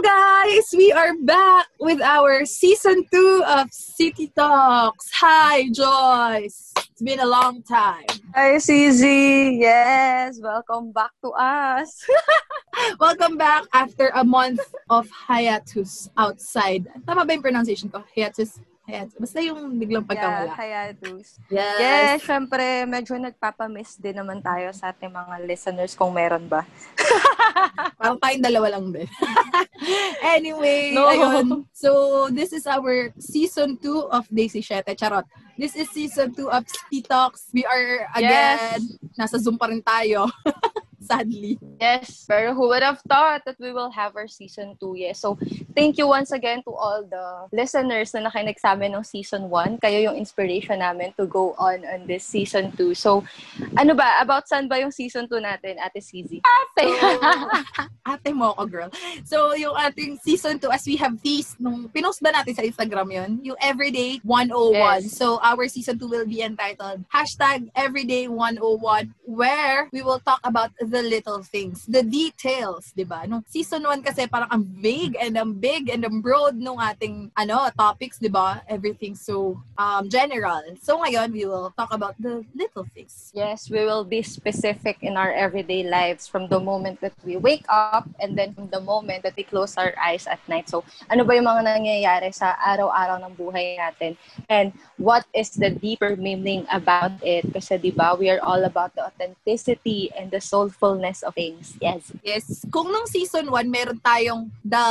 guys! We are back with our season 2 of City Talks. Hi, Joyce! It's been a long time. Hi, CZ! Yes! Welcome back to us! Welcome back after a month of hiatus outside. Tama ba yung pronunciation ko? Hiatus? Hiatus. Basta yung biglang pagkawala. Yeah, hiatus. Yes. Yes, syempre, medyo nagpapamiss din naman tayo sa ating mga listeners kung meron ba. Parang tayong dalawa lang din. anyway, No. ayun. So, this is our season 2 of Daisy Shete. Charot. This is season 2 of City Talks. We are again, nasa Zoom pa rin tayo. Sadly. Yes, pero who would have thought that we will have our season 2? Yes. So, thank you once again to all the listeners na nakinig sa amin ng season 1. Kayo yung inspiration namin to go on on this season 2. So, ano ba? About saan ba yung season 2 natin, Ate CZ? Ate! Ate mo girl. So, yung ating season 2, as we have teased, nung pinost ba natin sa Instagram yun? Yung Everyday 101. Yes. So, our season 2 will be entitled Hashtag Everyday 101, where we will talk about the little things, the details, di ba? Nung season 1 kasi parang ang vague and ang big and ang broad nung ating ano topics, di ba? Everything so um, general. So, ngayon, we will talk about the little things. Yes, we will be specific in our everyday lives from the moment that we wake up and then from the moment that we close our eyes at night. So, ano ba yung mga nangyayari sa araw-araw ng buhay natin? And what is the deeper meaning about it? Kasi, di ba, we are all about the authenticity and the soulfulness of things. Yes. Yes. Kung nung season 1, meron tayong the,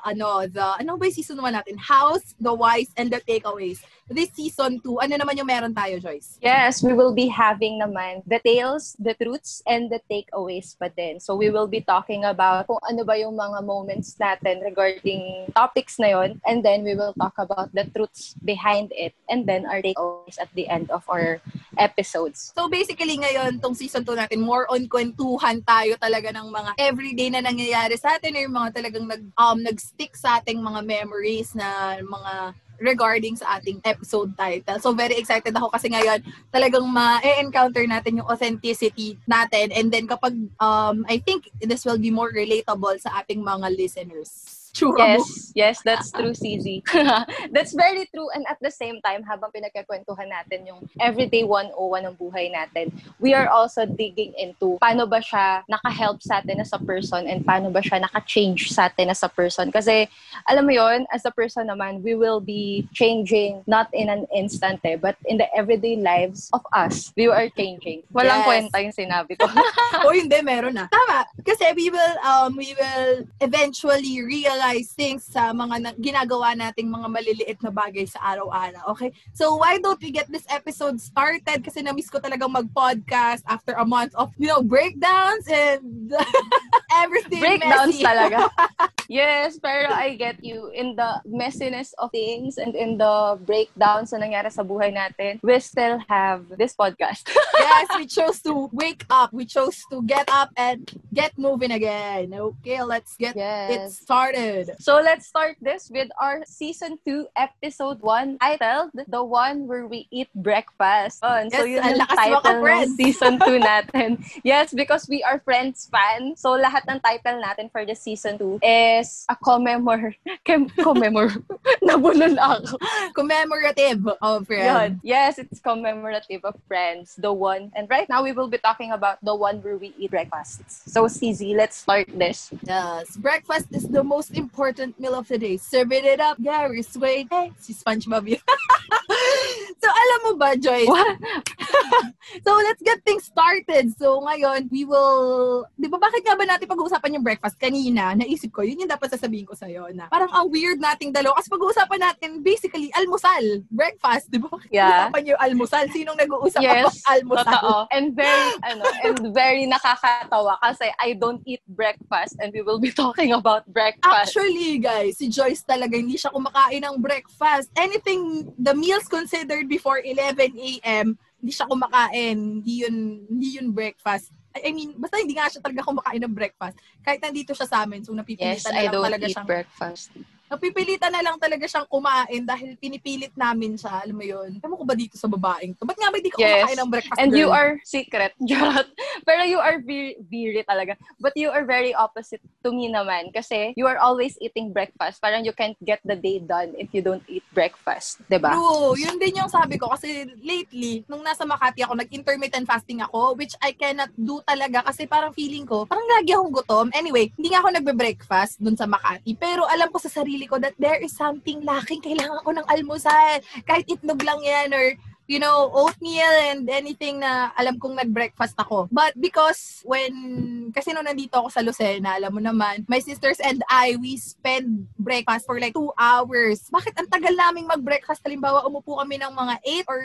ano, the, ano ba yung season 1 natin? House, the whys, and the takeaways. This season 2, ano naman yung meron tayo, Joyce? Yes, we will be having naman the tales, the truths, and the takeaways pa din. So we will be talking about kung ano ba yung mga moments natin regarding topics na yon and then we will talk about the truths behind it and then our takeaways at the end of our episodes. So basically ngayon, tong season 2 natin, more on kwentuhan tayo talaga ng mga everyday na nangyayari sa atin, yung mga talagang nag, um, nag-stick sa ating mga memories na mga regarding sa ating episode title. So very excited ako kasi ngayon talagang ma-encounter natin yung authenticity natin and then kapag um I think this will be more relatable sa ating mga listeners. True Yes, yes, that's true, CZ. that's very true. And at the same time, habang pinagkakwentuhan natin yung everyday 101 ng buhay natin, we are also digging into paano ba siya naka-help sa atin as a person and paano ba siya naka-change sa atin as a person. Kasi, alam mo yon as a person naman, we will be changing not in an instant eh, but in the everyday lives of us, we are changing. Yes. Walang kwenta yung sinabi ko. o hindi, meron na. Tama. Kasi we will, um, we will eventually realize things sa mga na- ginagawa nating mga maliliit na bagay sa araw-araw. Okay? So, why don't we get this episode started? Kasi na-miss ko talagang mag-podcast after a month of, you know, breakdowns and everything Breakdowns messy. talaga. yes, pero I get you. In the messiness of things and in the breakdowns na nangyari sa buhay natin, we still have this podcast. yes, we chose to wake up. We chose to get up and get moving again. Okay, let's get it yes. Started. So let's start this with our season 2 episode 1 titled The One Where We Eat Breakfast. On. so Yes, yun ang yung lakas mo title ng season 2 natin. yes, because we are Friends fan. So lahat ng title natin for the season 2 is a commemor... Kem, commemor... Nabulol ako. Commemorative of friends. Yun. Yes, it's commemorative of Friends. The one. And right now we will be talking about the one where we eat breakfast. So CZ, let's start this. Yes. Breakfast is the most important meal of the day. Serving it up, Gary Sway. Hey, si SpongeBob yun. so, alam mo ba? What? So, let's get things started. So, ngayon, we will... Di ba, bakit nga ba natin pag-uusapan yung breakfast kanina? Naisip ko, yun yung dapat sasabihin ko sa'yo na parang ang weird nating dalawa. Kasi pag-uusapan natin, basically, almusal. Breakfast, di ba? Yeah. Pag-uusapan yung almusal. Sinong nag-uusap Yes, about almusal? Totoo. And very, ano, and very nakakatawa kasi I don't eat breakfast and we will be talking about breakfast. Actually, guys, si Joyce talaga hindi siya kumakain ng breakfast. Anything, the meals considered before 11 a.m., hindi siya kumakain. Hindi yun, hindi yun breakfast. I I mean, basta hindi nga siya talaga kumakain ng breakfast. Kahit nandito siya sa amin, so napipilitan yes, na I lang don't talaga eat siyang... breakfast. Napipilitan na lang talaga siyang kumain dahil pinipilit namin siya. Alam mo yun? Alam ko ba dito sa babaeng to? Ba't nga ba di ka Yes. kumakain ng breakfast And girl? you are secret. Charot. Pero you are very, very talaga. But you are very opposite to me naman. Kasi you are always eating breakfast. Parang you can't get the day done if you don't eat breakfast. ba? True. Yun din yung sabi ko. Kasi lately, nung nasa Makati ako, nag-intermittent fasting ako, which I cannot do talaga kasi parang feeling ko, parang lagi akong gutom. Anyway, hindi nga ako nagbe-breakfast dun sa Makati. Pero alam ko sa sarili ko that there is something lacking. Kailangan ko ng almusal. Kahit itlog lang yan or you know, oatmeal and anything na alam kong nag-breakfast ako. But because when, kasi nung nandito ako sa Lucena, alam mo naman, my sisters and I, we spend breakfast for like two hours. Bakit ang tagal naming mag-breakfast? Halimbawa, umupo kami ng mga 8 or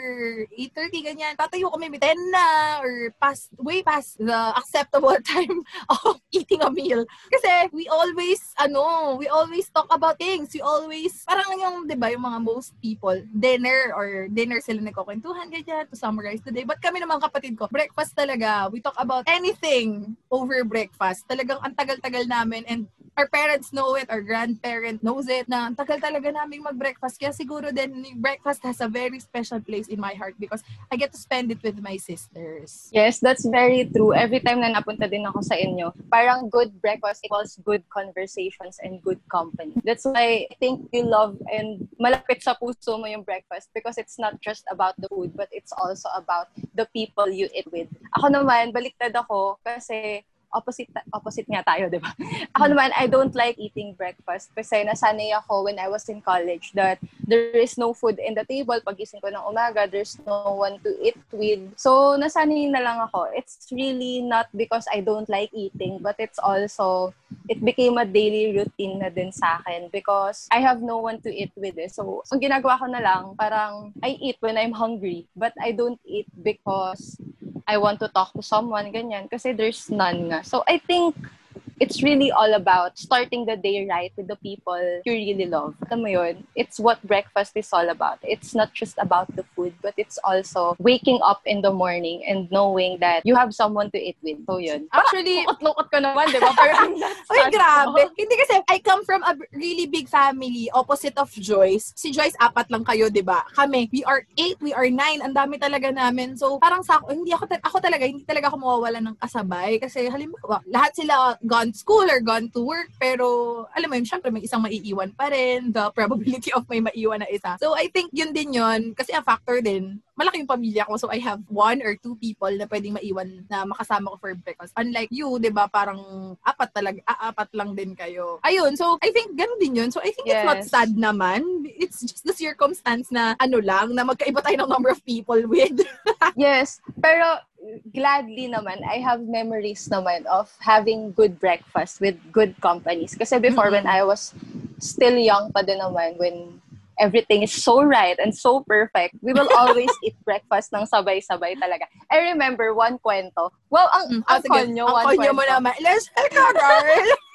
8.30, ganyan. Tatayo kami may 10 na or past, way past the acceptable time of eating a meal. Kasi we always, ano, we always talk about things. We always, parang yung, di ba, yung mga most people, dinner or dinner sila nagkukwentuhan, ganyan, to summarize the day. But kami naman kapatid ko, breakfast talaga. We talk about anything over breakfast. Talagang ang tagal-tagal namin and our parents know it, our grandparent knows it, na tagal talaga namin mag-breakfast. Kaya siguro din, breakfast has a very special place in my heart because I get to spend it with my sisters. Yes, that's very true. Every time na napunta din ako sa inyo, parang good breakfast equals good conversations and good company. That's why I think you love and malapit sa puso mo yung breakfast because it's not just about the food, but it's also about the people you eat with. Ako naman, baliktad ako kasi opposite opposite nga tayo, 'di ba? Ako naman I don't like eating breakfast kasi nasanay ako when I was in college that there is no food in the table pagising ko ng umaga, there's no one to eat with. So nasanay na lang ako. It's really not because I don't like eating, but it's also it became a daily routine na din sa akin because I have no one to eat with. Eh. So, ang ginagawa ko na lang, parang I eat when I'm hungry, but I don't eat because I want to talk to someone, ganyan. Kasi there's none nga. So, I think it's really all about starting the day right with the people you really love. Alam mo yun? It's what breakfast is all about. It's not just about the food, but it's also waking up in the morning and knowing that you have someone to eat with. So, yun. Actually, Lukot-lukot ko naman, di ba? Parang Uy, grabe. Hindi kasi, I come from a really big family, opposite of Joyce. Si Joyce, apat lang kayo, di ba? Kami, we are eight, we are nine. Ang dami talaga namin. So, parang sa ako, hindi ako, ako talaga, hindi talaga ako mawawala ng kasabay. Kasi, halimbawa, lahat sila gone school or gone to work. Pero, alam mo yun, syempre, may isang maiiwan pa rin. The probability of may maiwan na isa. So, I think yun din yun. Kasi ang factor din, malaki yung pamilya ko. So, I have one or two people na pwedeng maiwan na makasama ko for breakfast. Unlike you, di ba, parang apat talaga, aapat lang din kayo. Ayun, so, I think ganun din yun. So, I think it's not Yes. sad naman. It's just the circumstance na ano lang, na magkaiba tayo ng number of people with. Yes, pero gladly naman, I have memories naman of having good breakfast with good companies. Kasi before, Mm-mm. when I was still young pa din naman, when everything is so right and so perfect, we will always eat breakfast ng sabay-sabay talaga. I remember one kwento. Well, ang, Mm, ang sige. konyo, Ang one konyo mo naman. Let's go, girl!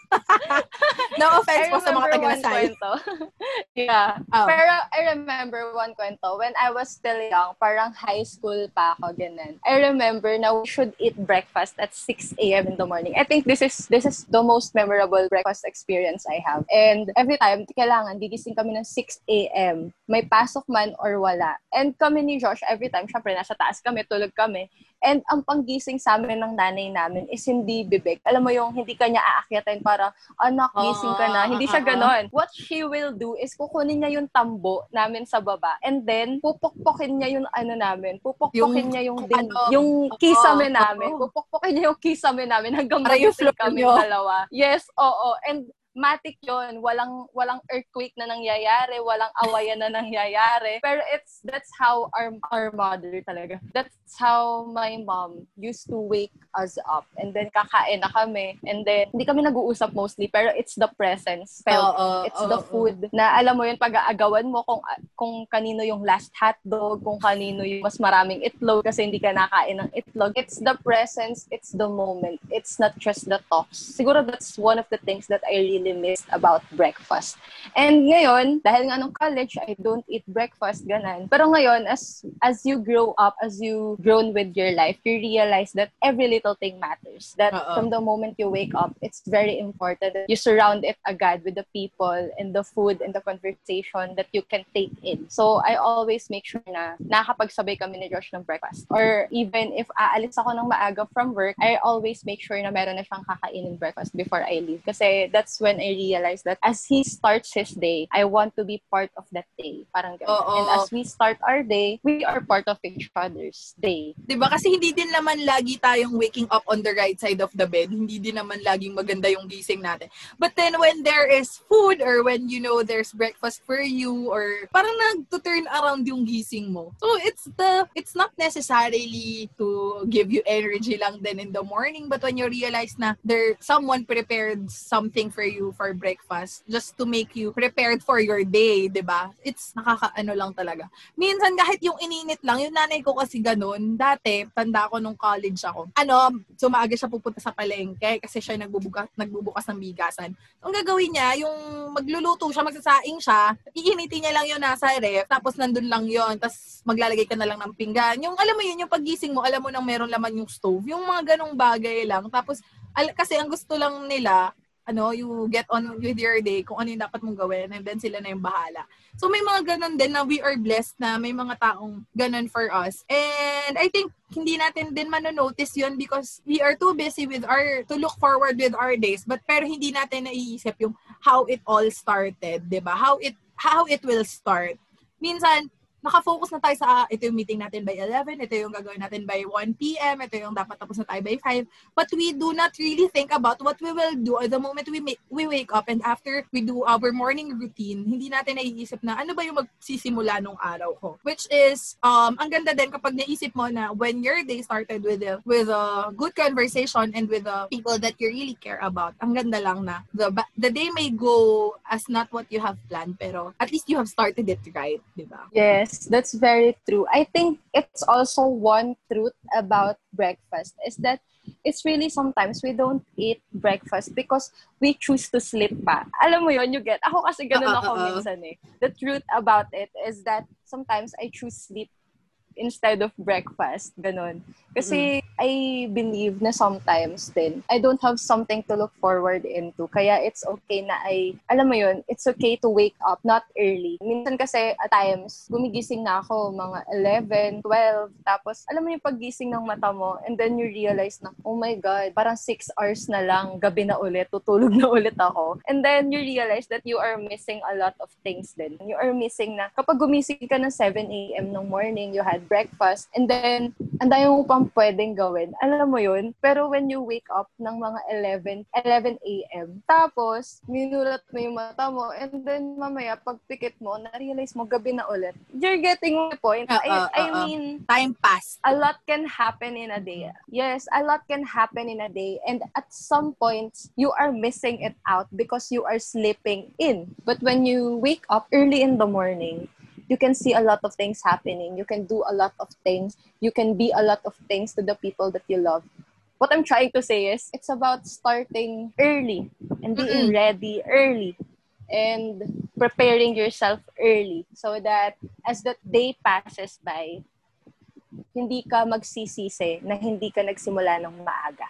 no offense I po sa mga remember taga one kwento. yeah. Oh. Pero I remember one kwento. When I was still young, parang high school pa ako, ganun. I remember na we should eat breakfast at 6 a.m. in the morning. I think this is this is the most memorable breakfast experience I have. And every time, kailangan, gigising kami ng 6 a.m. May pasok man or wala. And kami ni Josh, every time, syempre, nasa taas kami, tulog kami. And ang panggising sa amin ng nanay namin is hindi bibig. Alam mo yung hindi kanya aakyatin para, anak, gising ka na. Hindi siya ganon. What she will do is kukunin niya yung tambo namin sa baba and then pupukpukin niya yung ano namin. Pupukpukin Yung- niya yung, din, ano, yung kisame namin. Pupukpukin niya yung kisame namin hanggang magising kami dalawa. Yes, oo. And matic yon walang walang earthquake na nangyayari walang awayan na nangyayari. Pero it's that's how our our mother talaga. That's how my mom used to wake us up. And then kakain na kami. And then hindi kami nag-uusap mostly pero it's the presence felt. Oo, it's oo, the oo. food na alam mo yun pag-aagawan mo kung kung kanino yung last hotdog kung kanino yung mas maraming itlog kasi hindi ka nakain ng itlog. It's the presence it's the moment. It's not just the talks. Siguro that's one of the things that I really really missed about breakfast. And ngayon, dahil nga nung college, I don't eat breakfast, ganan. Pero ngayon, as as you grow up, as you grown with your life, you realize that every little thing matters. That Uh-oh. from the moment you wake up, it's very important that you surround it agad with the people and the food and the conversation that you can take in. So, I always make sure na nakapagsabay kami ni Josh ng breakfast. Or even if aalis ako ng maaga from work, I always make sure na meron na siyang kakainin breakfast before I leave. Kasi that's when I realize that as he starts his day, I want to be part of that day. Parang ganun. Oh, oh. And as we start our day, we are part of each other's day. 'Di ba kasi hindi din naman lagi tayong waking up on the right side of the bed. Hindi din naman laging maganda yung gising natin. But then when there is food or when you know there's breakfast for you or parang nag-turn around yung gising mo. So it's the it's not necessarily to give you energy lang then in the morning but when you realize na there someone prepared something for you for breakfast just to make you prepared for your day, 'di ba? It's nakakaano lang talaga. Minsan kahit yung ininit lang, yung nanay ko kasi ganun. Dati, tanda ko nung college ako. Ano, sumaaga siya pupunta sa palengke kasi siya nagbubukas nagbubukas ng bigasan. Ang gagawin niya, yung magluluto siya, magsasaing siya, iinitin niya lang yun nasa ref, tapos nandun lang yon tapos maglalagay ka na lang ng pinggan. Yung alam mo yun, yung pagising mo, alam mo nang meron laman yung stove. Yung mga ganong bagay lang. Tapos, al- kasi ang gusto lang nila, ano, you get on with your day kung ano yung dapat mong gawin and then sila na yung bahala. So may mga ganun din na we are blessed na may mga taong ganun for us. And I think hindi natin din manonotice yun because we are too busy with our, to look forward with our days. But pero hindi natin naiisip yung how it all started, di ba? How it, how it will start. Minsan, nakafocus na tayo sa, ah, ito yung meeting natin by 11, ito yung gagawin natin by 1 p.m., ito yung dapat tapos na tayo by 5. But we do not really think about what we will do the moment we we wake up and after we do our morning routine, hindi natin naiisip na ano ba yung magsisimula nung araw ko. Which is, um, ang ganda din kapag naisip mo na when your day started with a, with a good conversation and with the people that you really care about, ang ganda lang na the, the day may go as not what you have planned, pero at least you have started it right, di ba? Yes, that's very true. I think it's also one truth about breakfast is that it's really sometimes we don't eat breakfast because we choose to sleep pa. Alam mo yon you get. Ako kasi ganun ako minsan eh. The truth about it is that sometimes I choose sleep instead of breakfast. Ganun. Kasi. I believe na sometimes din, I don't have something to look forward into. Kaya it's okay na I, alam mo yun, it's okay to wake up, not early. Minsan kasi at times, gumigising na ako mga 11, 12, tapos alam mo yung paggising ng mata mo, and then you realize na, oh my God, parang 6 hours na lang, gabi na ulit, tutulog na ulit ako. And then you realize that you are missing a lot of things din. You are missing na, kapag gumising ka ng 7 a.m. ng morning, you had breakfast, and then, ang dami mo pang pwedeng gawin. Alam mo yun? Pero when you wake up ng mga 11, 11 a.m., tapos, minulat mo yung mata mo, and then mamaya, pag pikit mo, na-realize mo, gabi na ulit. You're getting my point. Uh, uh, I, I uh, mean, time pass. A lot can happen in a day. Yes, a lot can happen in a day. And at some points, you are missing it out because you are sleeping in. But when you wake up early in the morning, you can see a lot of things happening. You can do a lot of things. You can be a lot of things to the people that you love. What I'm trying to say is it's about starting early and being mm-hmm. ready early and preparing yourself early so that as the day passes by, hindi ka magsisisi na hindi ka nagsimula ng maaga.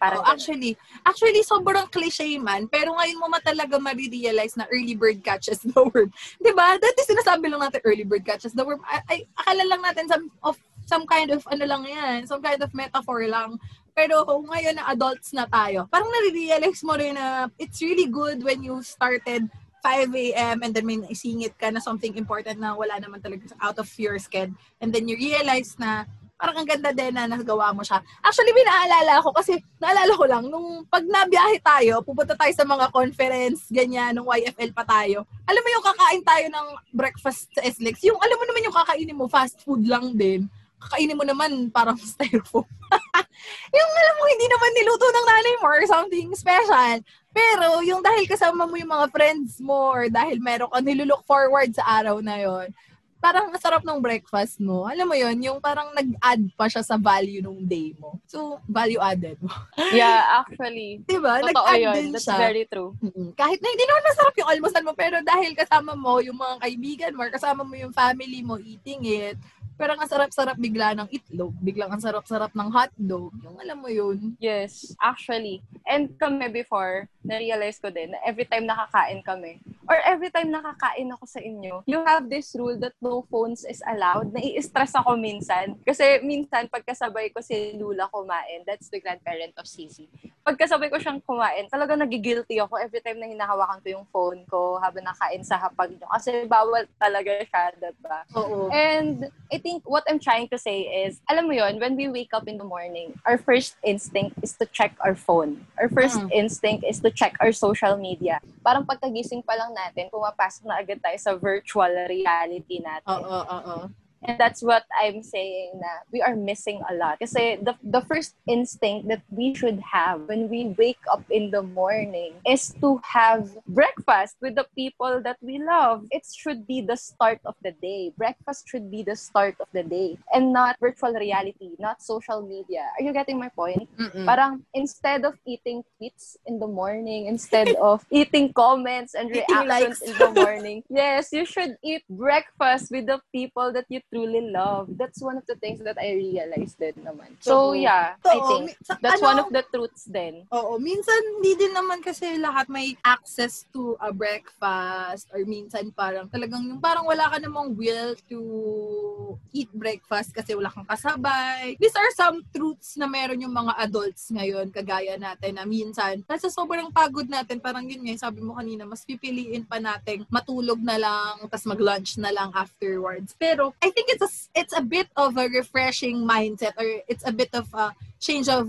Parang oh, actually, actually sobrang cliche man, pero ngayon mo matalaga ma-realize na early bird catches the worm. ba? Dati sinasabi lang natin early bird catches the worm. Ay, ay akala lang natin some of some kind of ano lang 'yan, some kind of metaphor lang. Pero ngayon na adults na tayo, parang nare-realize mo rin na it's really good when you started 5 a.m. and then may isingit ka na something important na wala naman talaga out of your schedule. And then you realize na parang ang ganda din na nagawa mo siya. Actually, may naalala ko kasi naalala ko lang, nung pag nabiyahe tayo, pupunta tayo sa mga conference, ganyan, nung YFL pa tayo. Alam mo yung kakain tayo ng breakfast sa SLEX, yung alam mo naman yung kakainin mo, fast food lang din. Kakainin mo naman parang styrofoam. yung alam mo, hindi naman niluto ng nanay mo or something special. Pero yung dahil kasama mo yung mga friends mo or dahil meron ka nilulook forward sa araw na yon parang ang sarap ng breakfast mo. Alam mo yon yung parang nag-add pa siya sa value ng day mo. So, value added mo. Yeah, actually. diba? Totoo Nag-add yun. din That's siya. very true. Mm-mm. Kahit na hindi naman masarap yung almusal mo, pero dahil kasama mo yung mga kaibigan mo, kasama mo yung family mo eating it, pero ang sarap-sarap bigla ng itlog, biglang ang sarap-sarap ng hotdog. Yung alam mo yun. Yes, actually. And kami before, na-realize ko din na every time nakakain kami, or every time nakakain ako sa inyo, you have this rule that no phones is allowed. Nai-stress ako minsan. Kasi minsan, pagkasabay ko si Lula kumain, that's the grandparent of Sisi. Pagkasabay ko siyang kumain, talaga nagigilty ako every time na hinahawakan ko yung phone ko habang nakain sa hapag niyo. Kasi bawal talaga siya, diba? Oo. And I think what I'm trying to say is, alam mo yon when we wake up in the morning, our first instinct is to check our phone. Our first Mm. instinct is to check our social media. Parang pagkagising pa lang natin, pumapasok na agad tayo sa virtual reality natin. Oo, oo. And that's what I'm saying na we are missing a lot. Kasi the, the first instinct that we should have when we wake up in the morning is to have breakfast with the people that we love. It should be the start of the day. Breakfast should be the start of the day and not virtual reality, not social media. Are you getting my point? Mm-mm. Parang instead of eating tweets in the morning, instead of eating comments and reactions in the morning, yes, you should eat breakfast with the people that you truly love. That's one of the things that I realized din naman. So yeah, I Oo, think that's ano, one of the truths din. Oo, minsan hindi din naman kasi lahat may access to a breakfast or minsan parang talagang yung parang wala ka namang will to eat breakfast kasi wala kang kasabay. These are some truths na meron yung mga adults ngayon kagaya natin na minsan nasa sobrang pagod natin parang yun nga sabi mo kanina mas pipiliin pa nating matulog na lang tas mag-lunch na lang afterwards. Pero I think it's a, it's a bit of a refreshing mindset or it's a bit of a change of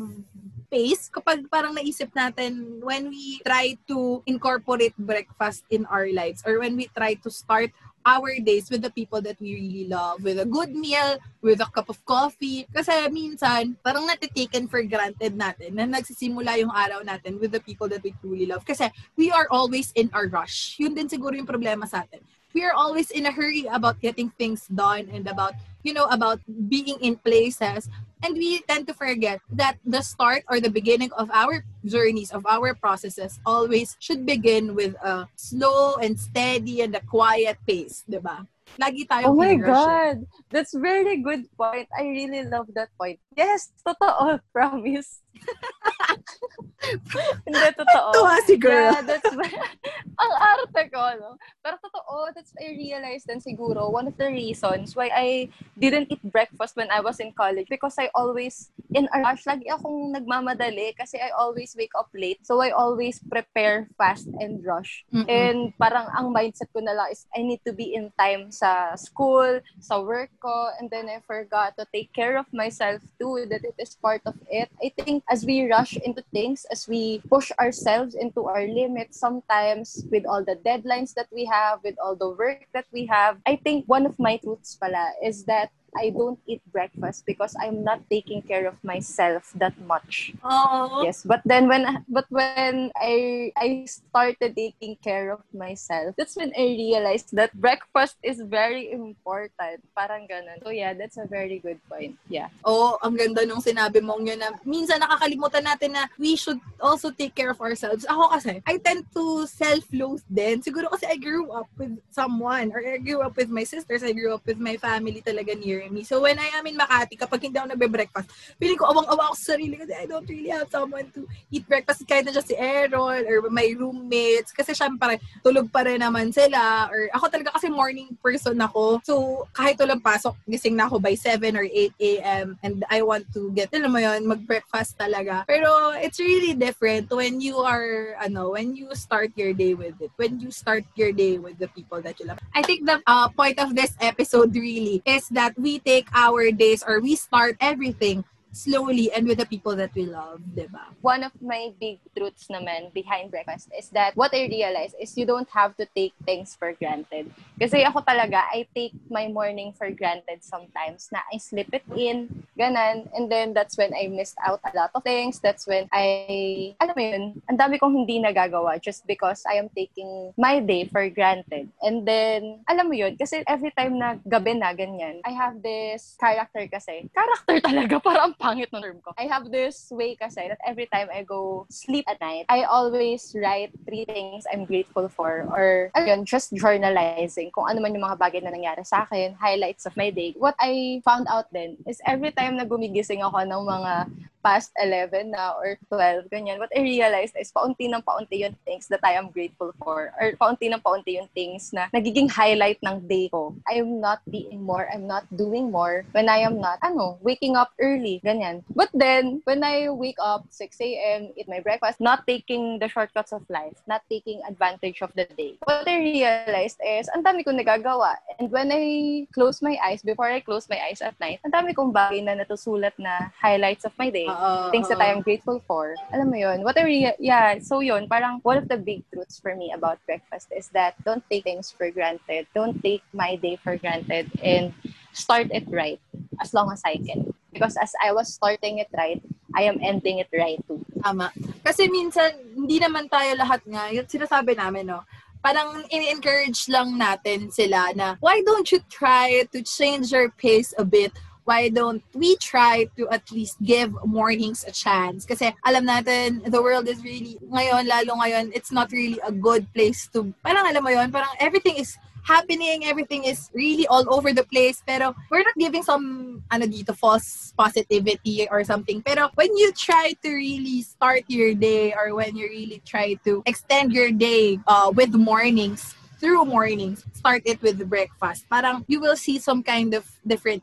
pace kapag parang naisip natin when we try to incorporate breakfast in our lives or when we try to start our days with the people that we really love, with a good meal, with a cup of coffee. Kasi minsan, parang natitaken for granted natin na nagsisimula yung araw natin with the people that we truly love. Kasi we are always in a rush. Yun din siguro yung problema sa atin. We are always in a hurry about getting things done and about, you know, about being in places And we tend to forget that the start or the beginning of our journeys, of our processes, always should begin with a slow and steady and a quiet pace, di ba? Lagi tayo Oh my. God! That's very good point. I really love that point. Yes, totoo. Promise. Hindi, totoo. Tuwa si girl. Yeah, that's ang arte ko, no? Pero totoo, that's I realized then siguro one of the reasons why I didn't eat breakfast when I was in college because I always in a rush lagi akong nagmamadali kasi I always wake up late. So I always prepare fast and rush. Mm-mm. And parang ang mindset ko na lang is I need to be in time sa school, sa work ko, and then I forgot to take care of myself too, that it is part of it. I think as we rush into things, as we push ourselves into our limits, sometimes with all the deadlines that we have, with all the work that we have, I think one of my truths pala is that I don't eat breakfast because I'm not taking care of myself that much. Oo. Yes, but then when but when I I started taking care of myself, that's when I realized that breakfast is very important. Parang ganun. So yeah, that's a very good point. Yeah. Oo, ang ganda nung sinabi mong yun na minsan nakakalimutan natin na we should also take care of ourselves. Ako kasi, I tend to self-loathe din. Siguro kasi I grew up with someone or I grew up with my sisters, I grew up with my family talaga near me. So when I am in Makati, kapag hindi ako nagbe-breakfast, feeling ko awang-awa ako sa sarili kasi I don't really have someone to eat breakfast kahit na siya si Aaron or my roommates. Kasi syempre, tulog pa rin naman sila. Or ako talaga kasi morning person ako. So kahit walang pasok, gising na ako by 7 or 8 a.m. and I want to get, alam mo yun, mag-breakfast talaga. Pero it's really different when you are, ano, when you start your day with it. When you start your day with the people that you love. I think the uh, point of this episode really is that we take our days or we start everything slowly and with the people that we love, di ba? One of my big truths naman behind breakfast is that what I realize is you don't have to take things for granted. Kasi ako talaga, I take my morning for granted sometimes na I slip it in, ganan, and then that's when I missed out a lot of things. That's when I, alam mo yun, ang dami kong hindi nagagawa just because I am taking my day for granted. And then, alam mo yun, kasi every time na gabi na ganyan, I have this character kasi. Character talaga, parang pangit ng term ko. I have this way kasi that every time I go sleep at night, I always write three things I'm grateful for or ayun, just journalizing kung ano man yung mga bagay na nangyari sa akin, highlights of my day. What I found out then is every time na gumigising ako ng mga past 11 na or 12, ganyan, what I realized is paunti ng paunti yung things that I am grateful for or paunti ng paunti yung things na nagiging highlight ng day ko. I am not being more, I'm not doing more when I am not, ano, waking up early, ganyan. But then, when I wake up 6 a.m., eat my breakfast, not taking the shortcuts of life, not taking advantage of the day, what I realized is, ang dami kong nagagawa. And when I close my eyes, before I close my eyes at night, ang dami kong bagay na natusulat na highlights of my day Uh, things that I am grateful for. Alam mo yun, what I re- yeah, so yun, parang one of the big truths for me about breakfast is that don't take things for granted. Don't take my day for granted and start it right as long as I can. Because as I was starting it right, I am ending it right too. Tama. Kasi minsan, hindi naman tayo lahat nga, yung sinasabi namin, no, parang in-encourage lang natin sila na, why don't you try to change your pace a bit why don't we try to at least give mornings a chance? Kasi alam natin, the world is really, ngayon, lalo ngayon, it's not really a good place to, parang alam mo yon parang everything is happening, everything is really all over the place. Pero we're not giving some, ano dito, false positivity or something. Pero when you try to really start your day or when you really try to extend your day uh, with mornings, through mornings, start it with breakfast. Parang you will see some kind of different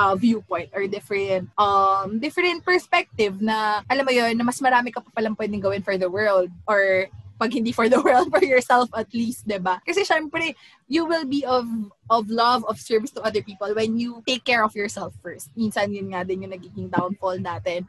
uh, viewpoint or different um different perspective na alam mo yon na mas marami ka pa palang pwedeng gawin for the world or pag hindi for the world, for yourself at least, 'di ba? Kasi syempre, you will be of of love, of service to other people when you take care of yourself first. Minsan yun nga din yung nagiging downfall natin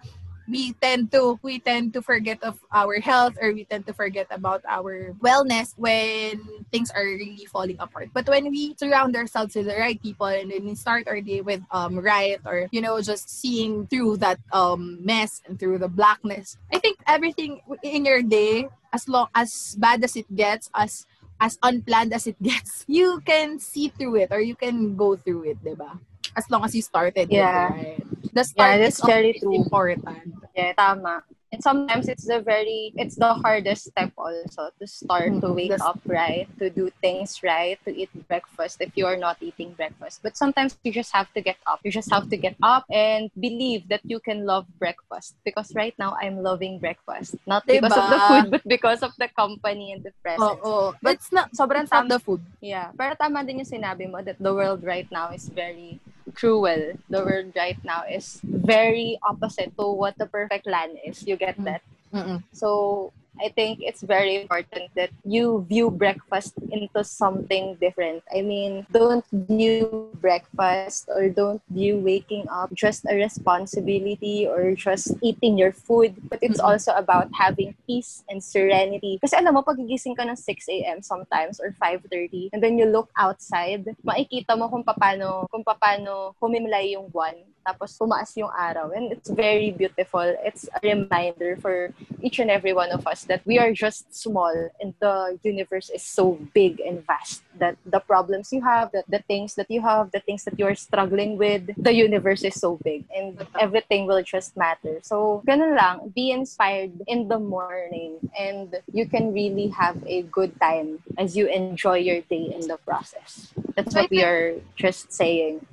we tend to we tend to forget of our health or we tend to forget about our wellness when things are really falling apart. But when we surround ourselves with the right people and then we start our day with um right or you know just seeing through that um mess and through the blackness, I think everything in your day, as long as bad as it gets, as as unplanned as it gets, you can see through it or you can go through it, diba? As long as you started Yeah. it, right? The start Yeah, that's is very true. important. Yeah, tama. And sometimes it's the very, it's the hardest step also to start to Mhm. wake That's- up right, to do things right, to eat breakfast if you are not eating breakfast. But sometimes you just have to get up. You just have to get up and believe that you can love breakfast. Because right now I'm loving breakfast. Not because of the food, but because of the company and the presence. oh. But it's not, Sobrang it's not the food. Yeah. Pero tama din yung sinabi mo that the world right now is very cruel. The world right now is very opposite to what the perfect land is. You get Mm. that? Mm-mm. So I think it's very important that you view breakfast into something different. I mean, don't view breakfast or don't view waking up just a responsibility or just eating your food, but it's Mhm. also about having peace and serenity. Kasi alam mo, pagigising ka ng 6 a.m. sometimes or 5.30 and then you look outside, makikita mo kung paano, kung paano humimlay yung buwan tapos tumaas yung araw. And it's very beautiful. It's a reminder for each and every one of us that we are just small and the universe is so big and vast that the problems you have, that the things that you have, the things that you're struggling with, the universe is so big and everything will just matter. So, ganun lang, be inspired in the morning and you can really have a good time as you enjoy your day in the process. That's what we are just saying.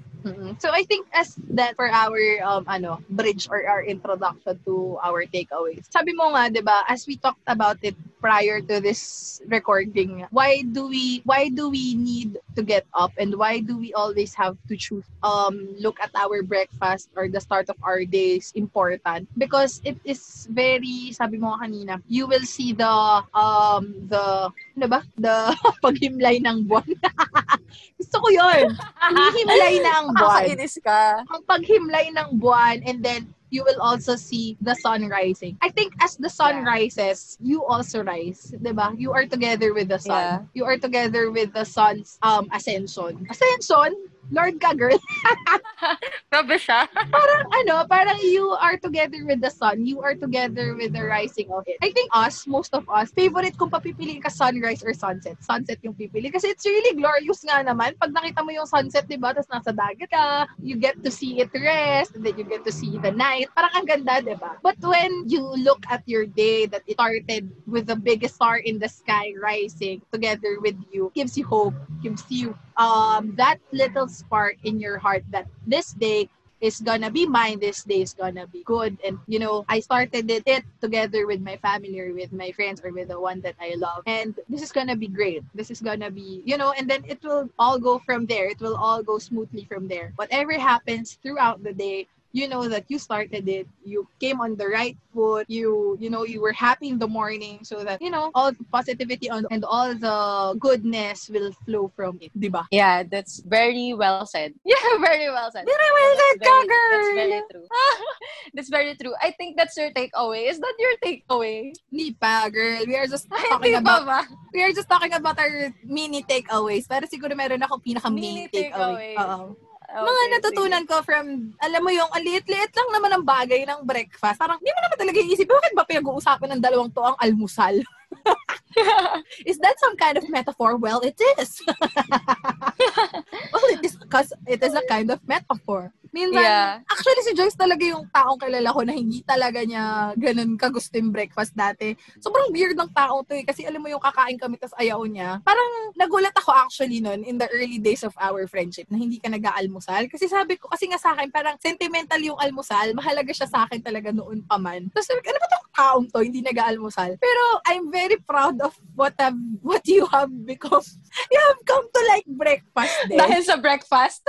So I think as that for our um ano bridge or our introduction to our takeaways. Sabi mo nga 'di ba as we talked about it prior to this recording, why do we why do we need to get up and why do we always have to choose um look at our breakfast or the start of our days important because it is very sabi mo kanina, you will see the um the ano ba? The paghimlay ng buwan. Gusto ko 'yon. Hinihimlay na ang buwan. Nakakainis ka. Ang paghimlay ng buwan and then you will also see the sun rising. I think as the sun Yeah. rises, you also rise, 'di ba? You are together with the sun. Yeah. You are together with the sun's um ascension. Ascension? Lord ka, girl. Grabe siya. parang ano, parang you are together with the sun. You are together with the rising of it. I think us, most of us, favorite kung papipiliin ka sunrise or sunset. Sunset yung pipili. Kasi it's really glorious nga naman. Pag nakita mo yung sunset, di ba? Tapos nasa dagat ka, you get to see it rest, and then you get to see the night. Parang ang ganda, di ba? But when you look at your day that it started with the biggest star in the sky rising together with you, gives you hope, gives you um that little spark in your heart that this day is gonna be mine. This day is gonna be good. And you know, I started it, it together with my family or with my friends or with the one that I love. And this is gonna be great. This is gonna be, you know, and then it will all go from there. It will all go smoothly from there. Whatever happens throughout the day, you know that you started it you came on the right foot you you know you were happy in the morning so that you know all the positivity and all the goodness will flow from it di ba Yeah, that's very well said. Yeah, very well said. very well said That's very, that's very true. that's very true. I think that's your takeaway. Is that your takeaway? Hindi pa, girl. We are just talking about ba? we are just talking about our mini takeaways. Pero siguro meron akong pinaka Mini mini takeaway. takeaways. Okay, mga sige. natutunan ko from, alam mo yung, ang liit-liit lang naman ang bagay ng breakfast. Parang, hindi mo naman talaga iisip, bakit ba pinag-uusapan ng dalawang to ang almusal? is that some kind of metaphor? Well, it is. well, it is because it is a kind of metaphor. Minsan, Yeah. actually si Joyce talaga yung taong kilala ko na hindi talaga niya ganun kagusto yung breakfast dati. Sobrang weird ng tao to eh. Kasi alam mo yung kakain kami tas ayaw niya. Parang nagulat ako actually nun in the early days of our friendship na hindi ka nag-aalmusal. Kasi sabi ko, kasi nga sa akin, parang sentimental yung almusal. Mahalaga siya sa akin talaga noon pa man. Tapos ano ba tong taong to? Hindi nag-aalmusal. Pero I'm very proud of what have, what you have become. You have come to like breakfast din. Dahil sa breakfast.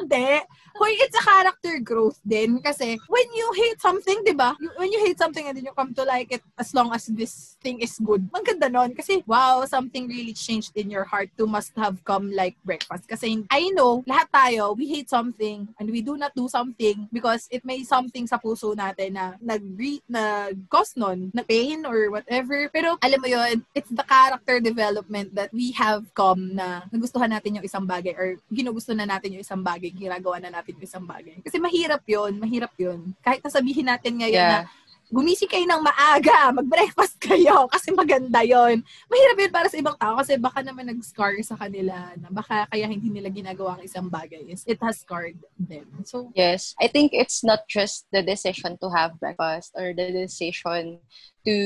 Hindi. Hoy, it's a character growth din. Kasi when you hate something, di ba? When you hate something and then you come to like it as long as this thing is good. Ang ganda nun. Kasi, wow, something really changed in your heart to must have come like breakfast. Kasi I know, lahat tayo, we hate something and we do not do something because it may something sa puso natin na nag nag-cause nun, na pain or whatever. Pero alam mo yon it's the character development that we have come na nagustuhan natin yung isang bagay or ginugusto na natin yung isang bagay, ginagawa na natin yung isang bagay. Kasi mahirap yon mahirap yon Kahit nasabihin natin ngayon na Yeah. gumising kayo ng maaga, mag-breakfast kayo kasi maganda yon Mahirap yun para sa ibang tao kasi baka naman nag-scar sa kanila na baka kaya hindi nila ginagawa ang isang bagay is it has scarred them. So, Yes. I think it's not just the decision to have breakfast or the decision to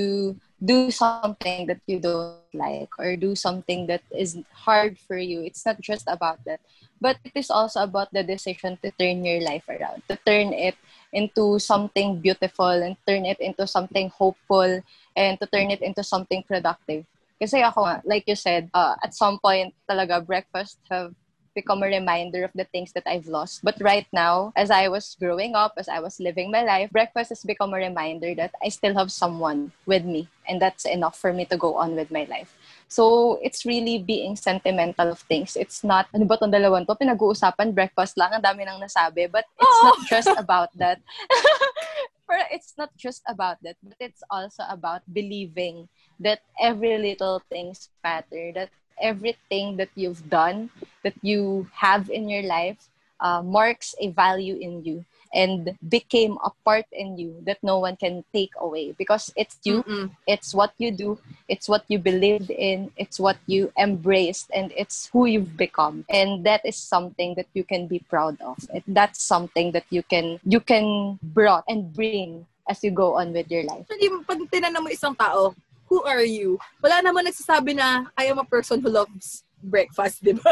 do something that you don't like or do something that is hard for you. It's not just about that. But it is also about the decision to turn your life around, to turn it into something beautiful and turn it into something hopeful and to turn it into something productive. Kasi ako nga, like you said, uh, at some point talaga breakfast have become a reminder of the things that I've lost. But right now, as I was growing up, as I was living my life, breakfast has become a reminder that I still have someone with me. And that's enough for me to go on with my life. So, it's really being sentimental of things. It's not, ano ba itong dalawan to? Pinag-uusapan, breakfast lang, ang dami nang nasabi. But it's Oo. not just about that. Pero it's not just about that, but it's also about believing that every little things matter, that everything that you've done, that you have in your life, uh, marks a value in you and became a part in you that no one can take away because it's you, mm-mm. it's what you do, it's what you believed in, it's what you embraced, and it's who you've become. And that is something that you can be proud of. It, that's something that you can you can brought and bring as you go on with your life. Actually, pag tinanong mo isang tao, who are you? Wala naman nagsasabi na, I am a person who loves breakfast, di ba?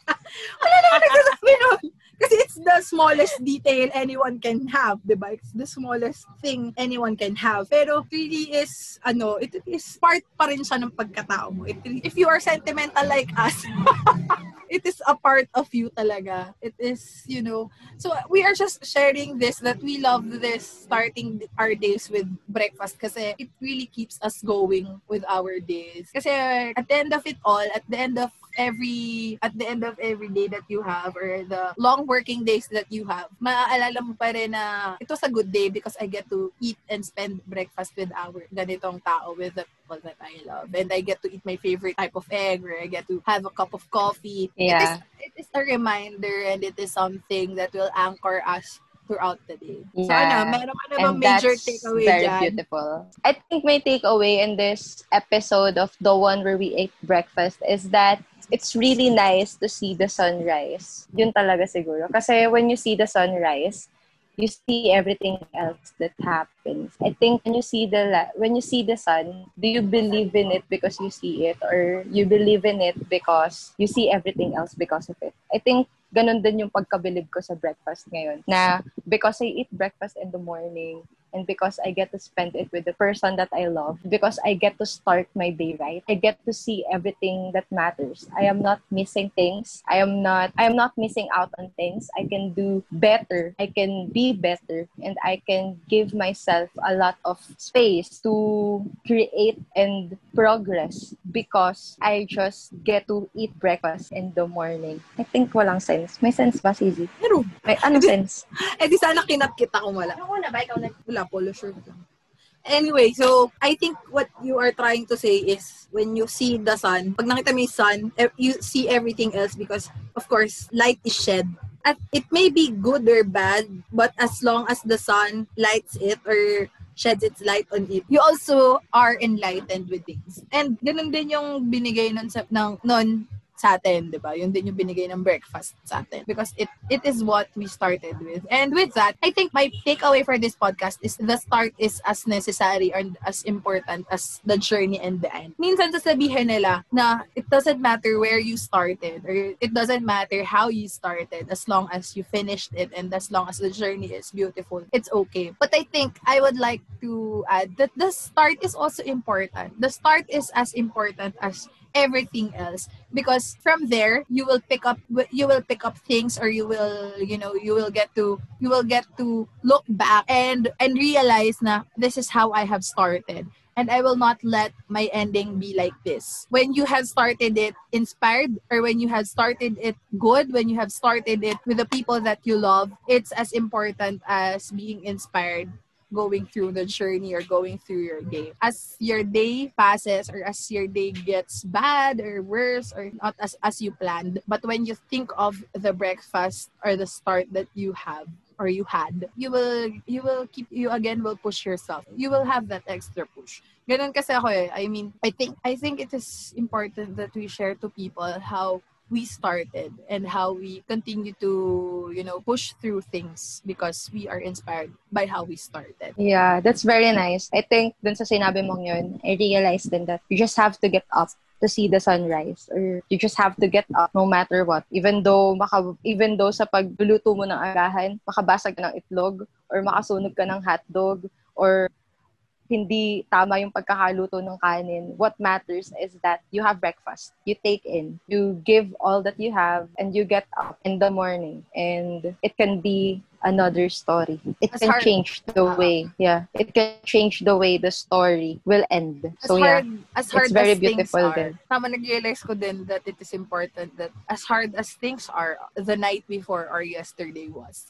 Wala naman nagsasabi nun. Kasi it's the smallest detail anyone can have, di ba? It's the smallest thing anyone can have. Pero really is, ano, it is part pa rin siya ng pagkatao mo. It, if you are sentimental like us, it is a part of you talaga. It is, you know, so we are just sharing this that we love this starting our days with breakfast kasi it really keeps us going with our days. Kasi at the end of it all, at the end of every at the end of every day that you have or the long working days that you have, maaalala mo pa rin na it was a good day because I get to eat and spend breakfast with our ganitong tao with the people that I love. And I get to eat my favorite type of egg or I get to have a cup of coffee. Yeah. It is, it is a reminder and it is something that will anchor us throughout the day. So Yeah. ano, meron ka na bang And major takeaway very dyan? beautiful. I think my takeaway in this episode of the one where we ate breakfast is that it's really nice to see the sunrise. Yun talaga siguro. Kasi when you see the sunrise, you see everything else that happens. I think when you see the when you see the sun, do you believe in it because you see it or you believe in it because you see everything else because of it? I think ganun din yung pagkabilib ko sa breakfast ngayon. Na because I eat breakfast in the morning and because I get to spend it with the person that I love, because I get to start my day right, I get to see everything that matters. I am not missing things. I am not I am not missing out on things. I can do better. I can be better and I can give myself a lot of space to create and progress because I just get to eat breakfast in the morning. I think walang sense. May sense ba, Sisi? Meron. May ano sense? Eh di sana kinap kita kung wala. Ako na ba? Ikaw na. Wala, polo shirt lang. Anyway, so I think what you are trying to say is when you see the sun, pag nakita mo yung sun, you see everything else because of course light is shed. At it may be good or bad, but as long as the sun lights it or sheds its light on it, you also are enlightened with things. And ganun din yung binigay nun sa, ng, nun sa atin, di ba? Yun din yung binigay ng breakfast sa atin. Because it it is what we started with. And with that, I think my takeaway for this podcast is the start is as necessary and as important as the journey and the end. Minsan sasabihin nila na it doesn't matter where you started or it doesn't matter how you started as long as you finished it and as long as the journey is beautiful, it's okay. But I think I would like to add that the start is also important. The start is as important as everything else. Because from there you will pick up you will pick up things or you will you know you will get to you will get to look back and and realize na this is how I have started. And I will not let my ending be like this. When you have started it inspired or when you have started it good, when you have started it with the people that you love, it's as important as being inspired going through the journey or going through your day. As your day passes or as your day gets bad or worse or not as, as you planned, but when you think of the breakfast or the start that you have or you had, you will you will keep you again will push yourself. You will have that extra push. Ganun kasi ako eh. I mean, I think I think it is important that we share to people how we started and how we continue to, you know, push through things because we are inspired by how we started. Yeah, that's very nice. I think dun sa sinabi mong yun, I realized then that you just have to get up to see the sunrise or you just have to get up no matter what even though maka, even though sa pagluluto mo ng agahan makabasag ka ng itlog or makasunog ka ng hotdog or hindi tama yung pagkakaluto ng kanin. What matters is that you have breakfast. You take in. You give all that you have and you get up in the morning. And it can be another story. It As can hard- change the Ah. way, yeah. It can change the way the story will end. As So yeah, hard, as hard very as things beautiful are, din. tama nag-realize ko din that it is important that as hard as things are the night before or yesterday was,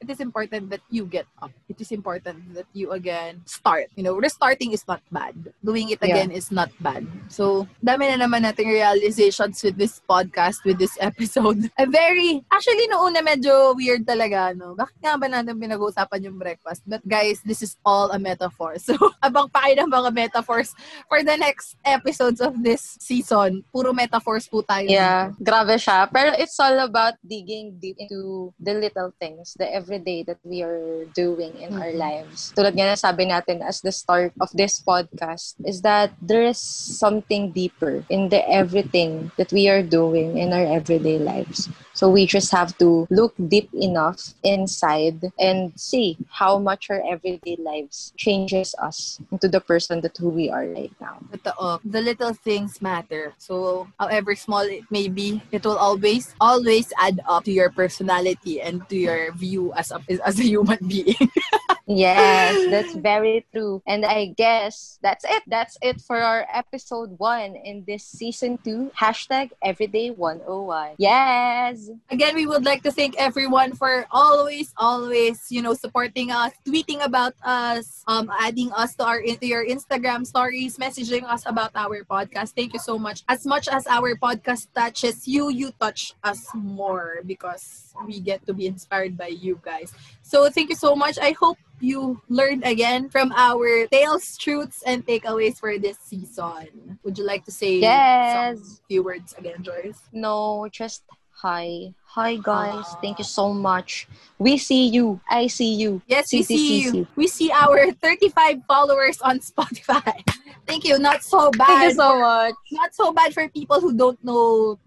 it is important that you get up. It is important that you again start. You know, restarting is not bad. Doing it Yeah. again is not bad. So, dami na naman nating realizations with this podcast, with this episode. A very, actually, noong una medyo weird talaga, no? Bakit nga ba natin pinag-uusapan yung breakfast? But guys, this is all a metaphor. So, abang pa kayo ng mga metaphors for the next episodes of this season. Puro metaphors po tayo. Yeah, grabe siya. Pero it's all about digging deep into the little things, the everyday that we are doing in our Mhm. lives. Tulad nga na sabi natin as the start of this podcast is that there is something deeper in the everything that we are doing in our everyday lives. So we just have to look deep enough inside and see how much our everyday lives changes us into the person that who we are right now. Totoo. The little things matter. So, however small it may be, it will always, always add up to your personality and to your view as a, as a human being. Yes, that's very true. And I guess that's it. That's it for our episode one in this season two. Hashtag Everyday 101. Yes. Again, we would like to thank everyone for always, always, you know, supporting us, tweeting about us, um, adding us to our into your Instagram stories, messaging us about our podcast. Thank you so much. As much as our podcast touches you, you touch us more because we get to be inspired by you guys. So thank you so much. I hope you learned again from our tales, truths, and takeaways for this season. Would you like to say Yes. some few words again, Joyce? No, just hi. Hi, guys. Ah. Thank you so much. We see you. I see you. Yes, we see you. We see our 35 followers on Spotify. Thank you. Not so bad. Thank you so much. Not so bad for people who don't know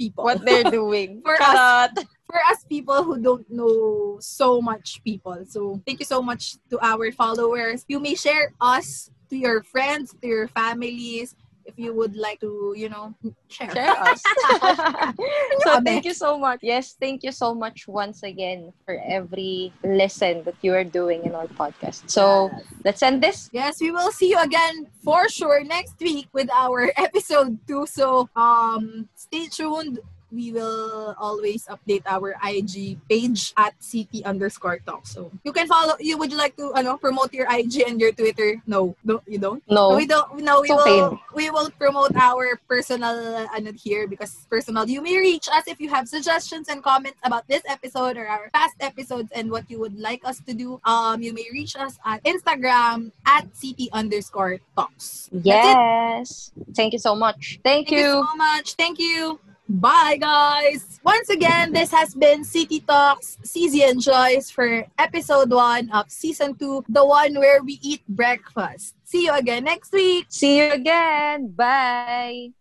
people. What they're doing. For Charot. For us people who don't know so much people. So thank you so much to our followers. You may share us to your friends, to your families, if you would like to, you know, share. Share us. so thank you so much. Yes, thank you so much once again for every listen that you are doing in our podcast. So let's end this. Yes, we will see you again for sure next week with our episode 2. So um stay tuned. We will always update our IG page at CT underscore talk. So you can follow you would you like to ano, promote your IG and your Twitter? No. No you don't? No. We don't no we will we will promote our personal ano here because personal you may reach us if you have suggestions and comments about this episode or our past episodes and what you would like us to do. Um you may reach us at Instagram at CT underscore talks. Yes. Thank you so much. Thank, Thank you so much. Thank you. Bye, guys. Once again, this has been City Talks, CZ and Joyce for episode one of season two, the one where we eat breakfast. See you again next week. See you again. Bye.